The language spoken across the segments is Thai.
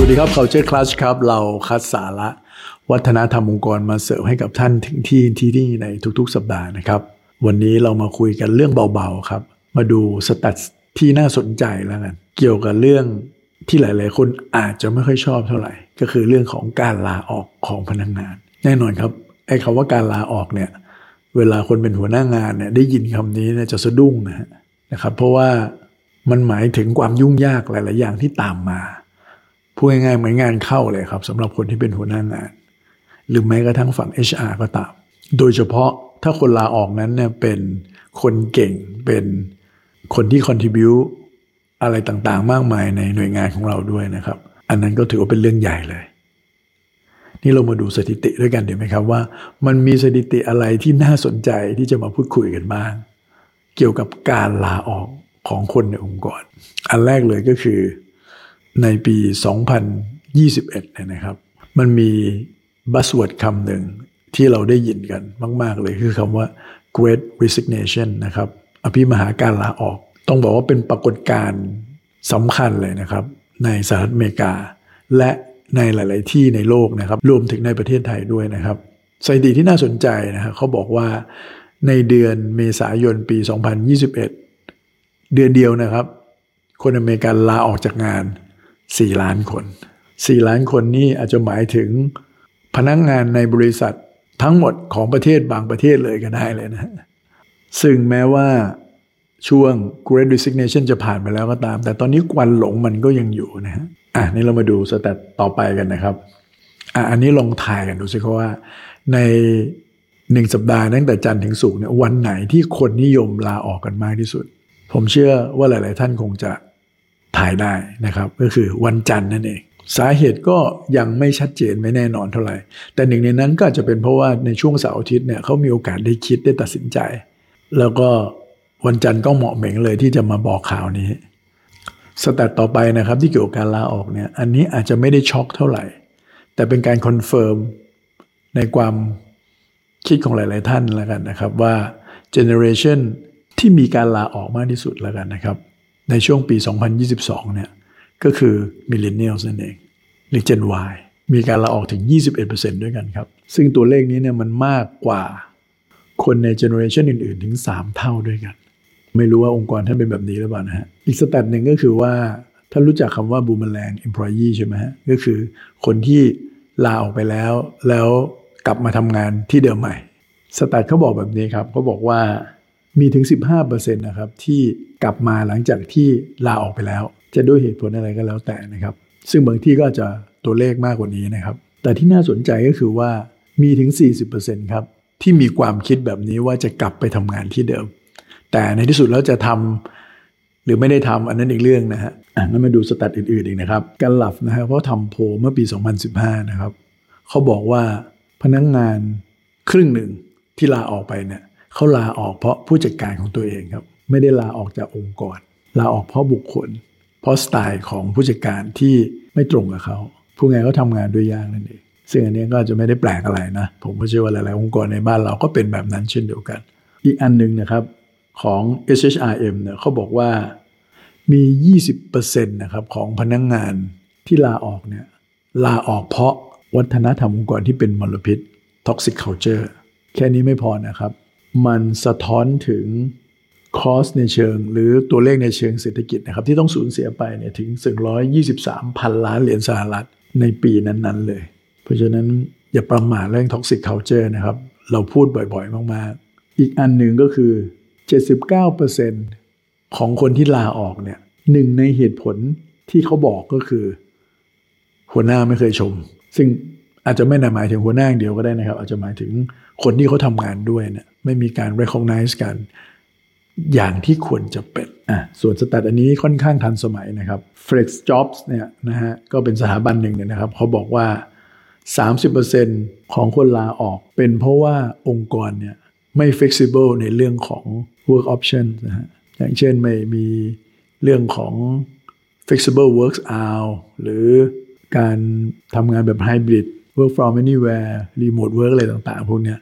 วัสดีครับ Culture Clash ครับ เราคัดสาระ วัฒนธรรมองค์กรมาเสิร์ฟให้กับท่านถึงที่ที่นี่ในทุกๆ สัปดาห์นะครับ วันนี้เรามาคุยกันเรื่องเบาๆครับ มาดูสตัตที่น่าสนใจแล้วกัน เกี่ยวกับเรื่องที่หลายๆ คนอาจจะไม่ค่อยชอบเท่าไหร่ ก็คือเรื่องของการลาออกของพนักงาน แน่นอนครับไอ้คำว่าการลาออกเนี่ย เวลาคนเป็นหัวหน้างานเนี่ยได้ยินคำนี้เนี่ยจะสะดุ้งนะนะครับ เพราะว่ามันหมายถึงความยุ่งยากหลาย ๆ อย่างที่ตามมา พูดง่ายๆเหมือนงานเข้าเลยครับสำหรับคนที่เป็นหัวหน้างาน หรือแม้กระทั่งฝั่ง HR ก็ตาม โดยเฉพาะถ้าคนลาออกนั้นเนี่ยเป็นคนเก่งเป็นคนที่ contribu อะไรต่างๆ มากมายในหน่วยงานของเราด้วยนะครับ อันนั้นก็ถือว่าเป็นเรื่องใหญ่เลย นี่เรามาดูสถิติด้วยกันเดี๋ยวไหมครับว่า มันมีสถิติอะไรที่น่าสนใจที่จะมาพูดคุยกันบ้าง เกี่ยวกับการลาออกของคนในองค์กร อันแรกเลยก็คือ ในปี 2021เนี่ยนะครับ มันมีบัสเวิร์ดคำหนึ่งที่เราได้ยินกันมาก ๆ เลยคือคำว่า Great Resignation นะครับ อภิมหาการลาออก ต้องบอกว่าเป็นปรากฏการณ์สำคัญเลยนะครับ ในสหรัฐอเมริกา และในหลาย ๆ ที่ในโลกนะครับ รวมถึงในประเทศไทยด้วยนะครับสถิติที่น่าสนใจนะครับเขาบอกว่าในเดือนเมษายนปี 2021 เดือนเดียวนะครับ คนอเมริกันลาออกจากงาน 4 ล้านคน 4 ล้านคนนี่อาจจะหมายถึงพนักงงานในบริษัททั้งหมดของประเทศบางประเทศเลยก็ได้เลยนะซึ่งแม้ว่าช่วง Great Resignation จะผ่านไปแล้วก็ตาม แต่ตอนนี้ควันหลงมันก็ยังอยู่นะฮะอะนี่เรามาดูสแตทต่อไปกันนะครับอะอันนี้ลองทายกันดูสิครับว่าในหนึ่งสัปดาห์ตั้งแต่จันทร์ถึงศุกร์เนี่ยวันไหนที่คนนิยมลาออกกันมากที่สุด ผมเชื่อว่าหลาย ๆ ท่านคงจะ ถ่ายได้นะครับ ก็คือวันจันทร์นั่นเอง สาเหตุก็ยังไม่ชัดเจนไม่แน่นอนเท่าไหร่ แต่หนึ่งในนั้นก็อาจจะเป็นเพราะว่าในช่วงเสาร์อาทิตย์เนี่ยเขามีโอกาสได้คิดได้ตัดสินใจ แล้วก็วันจันทร์ก็เหมาะเหม่งเลยที่จะมาบอกข่าวนี้stat ต่อไปนะครับที่เกี่ยวกับการลาออกเนี่ยอันนี้อาจจะไม่ได้ช็อกเท่าไหร่ แต่เป็นการ confirm ในความคิดของหลาย ๆ ท่านแล้วกันนะครับว่า generation ที่มีการลาออกมากที่สุดแล้วกันนะครับ ในช่วงปี 2022 เนี่ย ก็คือ millennial นั่นเองหรือ Gen Y มีการลาออกถึง 21%ด้วยกันครับ ซึ่งตัวเลขนี้เนี่ยมันมากกว่าคนใน generation อื่น ๆ ถึง 3 เท่าด้วยกัน ไม่รู้ว่าองค์กรท่านเป็นแบบนี้หรือเปล่านะฮะ อีกสแตทหนึ่งก็คือว่าท่านรู้จักคำว่าบูมแมลง employee ใช่ไหมฮะ ก็คือคนที่ลาออกไปแล้ว แล้วกลับมาทำงานที่เดิมใหม่ สแตทเขาบอกแบบนี้ครับเขาบอกว่า มีถึง 15%นะครับที่กลับมาหลังจากที่ลาออกไปแล้ว จะด้วยเหตุผลอะไรก็แล้วแต่นะครับ ซึ่งบางที่ก็จะตัวเลขมากกว่านี้นะครับ แต่ที่น่าสนใจก็คือว่ามีถึง 40%ครับที่มีความคิดแบบนี้ว่าจะกลับไปทำงานที่เดิม แต่ในที่สุดแล้วจะทำหรือไม่ได้ทำอันนั้นอีกเรื่องนะฮะอะงั้นมาดูสแตทอื่นๆอีกนะครับการหลับนะครับเพราะทำโพเมื่อปี 2015 นะครับเขาบอกว่าพนักงงานครึ่งหนึ่งที่ลาออกไปเนี่ย เขาลาออกเพราะผู้จัดการของตัวเองครับ ไม่ได้ลาออกจากองค์กร ลาออกเพราะบุคคล เพราะสไตล์ของผู้จัดการที่ไม่ตรงกับเขาผู้งานเขาทำงานด้วยยากนั่นเองซึ่งอันนี้ก็จะไม่ได้แปลกอะไรนะ ผมก็เชื่อว่าหลายๆองค์กรในบ้านเราก็เป็นแบบนั้นเช่นเดียวกัน อีกอันหนึ่งนะครับของ SHRM เนี่ยเขาบอกว่ามี 20%นะครับของพนักงงานที่ลาออกเนี่ยลาออกเพราะวัฒนธรรมองค์กรที่เป็นมลพิษ toxic culture แค่นี้ไม่พอนะครับ มันสะท้อนถึงคอสในเชิง หรือตัวเลขในเชิงเศรษฐกิจนะครับ ที่ต้องสูญเสียไปเนี่ยถึง 123 พันล้านเหรียญสหรัฐในปีนั้นๆเลย เพราะฉะนั้นอย่าประมาทเรื่อง toxic culture นะครับ เราพูดบ่อยๆ มากๆ อีกอันหนึ่งก็คือ 79%ของคนที่ลาออกเนี่ยหนึ่งในเหตุผลที่เขาบอกก็คือ หัวหน้าไม่เคยชม ซึ่ง อาจจะไม่ได้หมายถึงหัวหน้าเดียวก็ได้นะครับ อาจจะหมายถึงคนที่เขาทำงานด้วยเนี่ยไม่มีการ recognize กันอย่างที่ควรจะเป็นอะส่วนสแตทอันนี้ค่อนข้างทันสมัยนะครับ Flex Jobs เนี่ยนะฮะก็เป็นสถาบันหนึ่งเนี่ยนะครับเขาบอกว่า 30%ของคนลาออกเป็นเพราะว่าองค์กรเนี่ยไม่ flexible ในเรื่องของ work option นะฮะอย่างเช่นไม่มีเรื่องของ flexible works hour หรือการทำงานแบบ hybrid work from anywhere remote work อะไรต่างๆ พวกนี้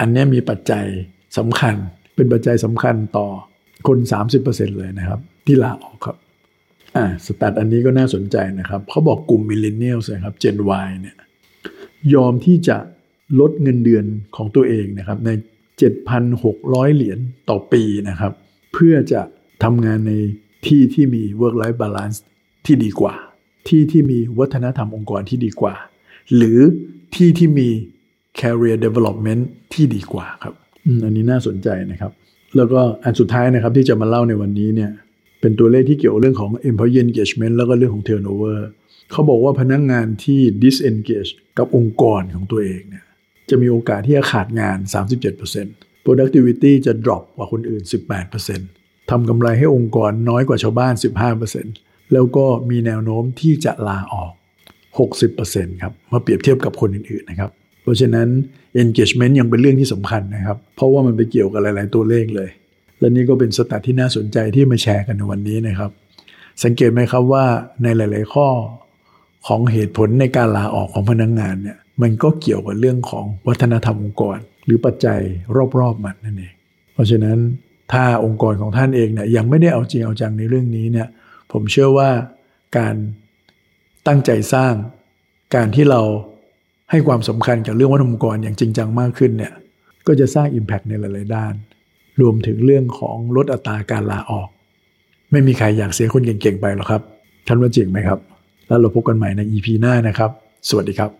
อันนี้มีปัจจัยสำคัญ เป็นปัจจัยสำคัญต่อคน 30%เลยนะครับ ที่ลาออกครับ อ่า stat อันนี้ก็น่าสนใจนะครับ เขาบอกกลุ่ม millennial นะครับ Gen Y เนี่ย ยอมที่จะลดเงินเดือนของตัวเองนะครับ ใน 7,600 เหรียญต่อปีนะครับ เพื่อจะทำงานในที่ที่มี work life balance ที่ดีกว่า ที่ที่มีวัฒนธรรมองค์กรที่ดีกว่า หรือที่ที่มี career development ที่ดีกว่าครับอันนี้น่าสนใจนะครับ แล้วก็อันสุดท้ายนะครับที่จะมาเล่าในวันนี้เนี่ยเป็นตัวเลขที่เกี่ยวเรื่องของ employee engagement แล้วก็เรื่องของ turnover เขาบอกว่าพนักงงานที่ disengage กับองค์กรของตัวเองเนี่ยจะมีโอกาสที่จะขาดงาน 37% productivity จะ drop กว่าคนอื่น 18%ทำกำไรให้องค์กรน้อยกว่าชาวบ้าน 15%แล้วก็มีแนวโน้มที่จะลาออก 60%ครับมาเปรียบเทียบกับคนอื่นๆนะครับ เพราะฉะนั้น engagement ยังเป็นเรื่องที่สำคัญนะครับ เพราะว่ามันไปเกี่ยวกับหลาย ๆ ตัวเลขเลย และนี่ก็เป็นสแตทที่น่าสนใจที่มาแชร์กันในวันนี้นะครับ สังเกตไหมครับว่าในหลาย ๆ ข้อของเหตุผลในการลาออกของพนักงงานเนี่ยมันก็เกี่ยวกับเรื่องของวัฒนธรรมองค์กร หรือปัจจัยรอบ ๆ มันนั่นเอง เพราะฉะนั้นถ้าองค์กรของท่านเองเนี่ยยังไม่ได้เอาจริงเอาจังในเรื่องนี้เนี่ยผมเชื่อว่าการ ตั้งใจสร้างการที่เราให้ความสำคัญกับเรื่องวัฒนธรรมองค์กรอย่างจริงจังมากขึ้นเนี่ยก็จะสร้าง Impact ในหลาย ๆ ด้าน รวมถึงเรื่องของลดอัตราการลาออก ไม่มีใครอยากเสียคนเก่ง ๆ ไปหรอกครับ ท่านว่าจริงไหมครับ แล้วเราพบกันใหม่ใน EP หน้านะครับ สวัสดีครับ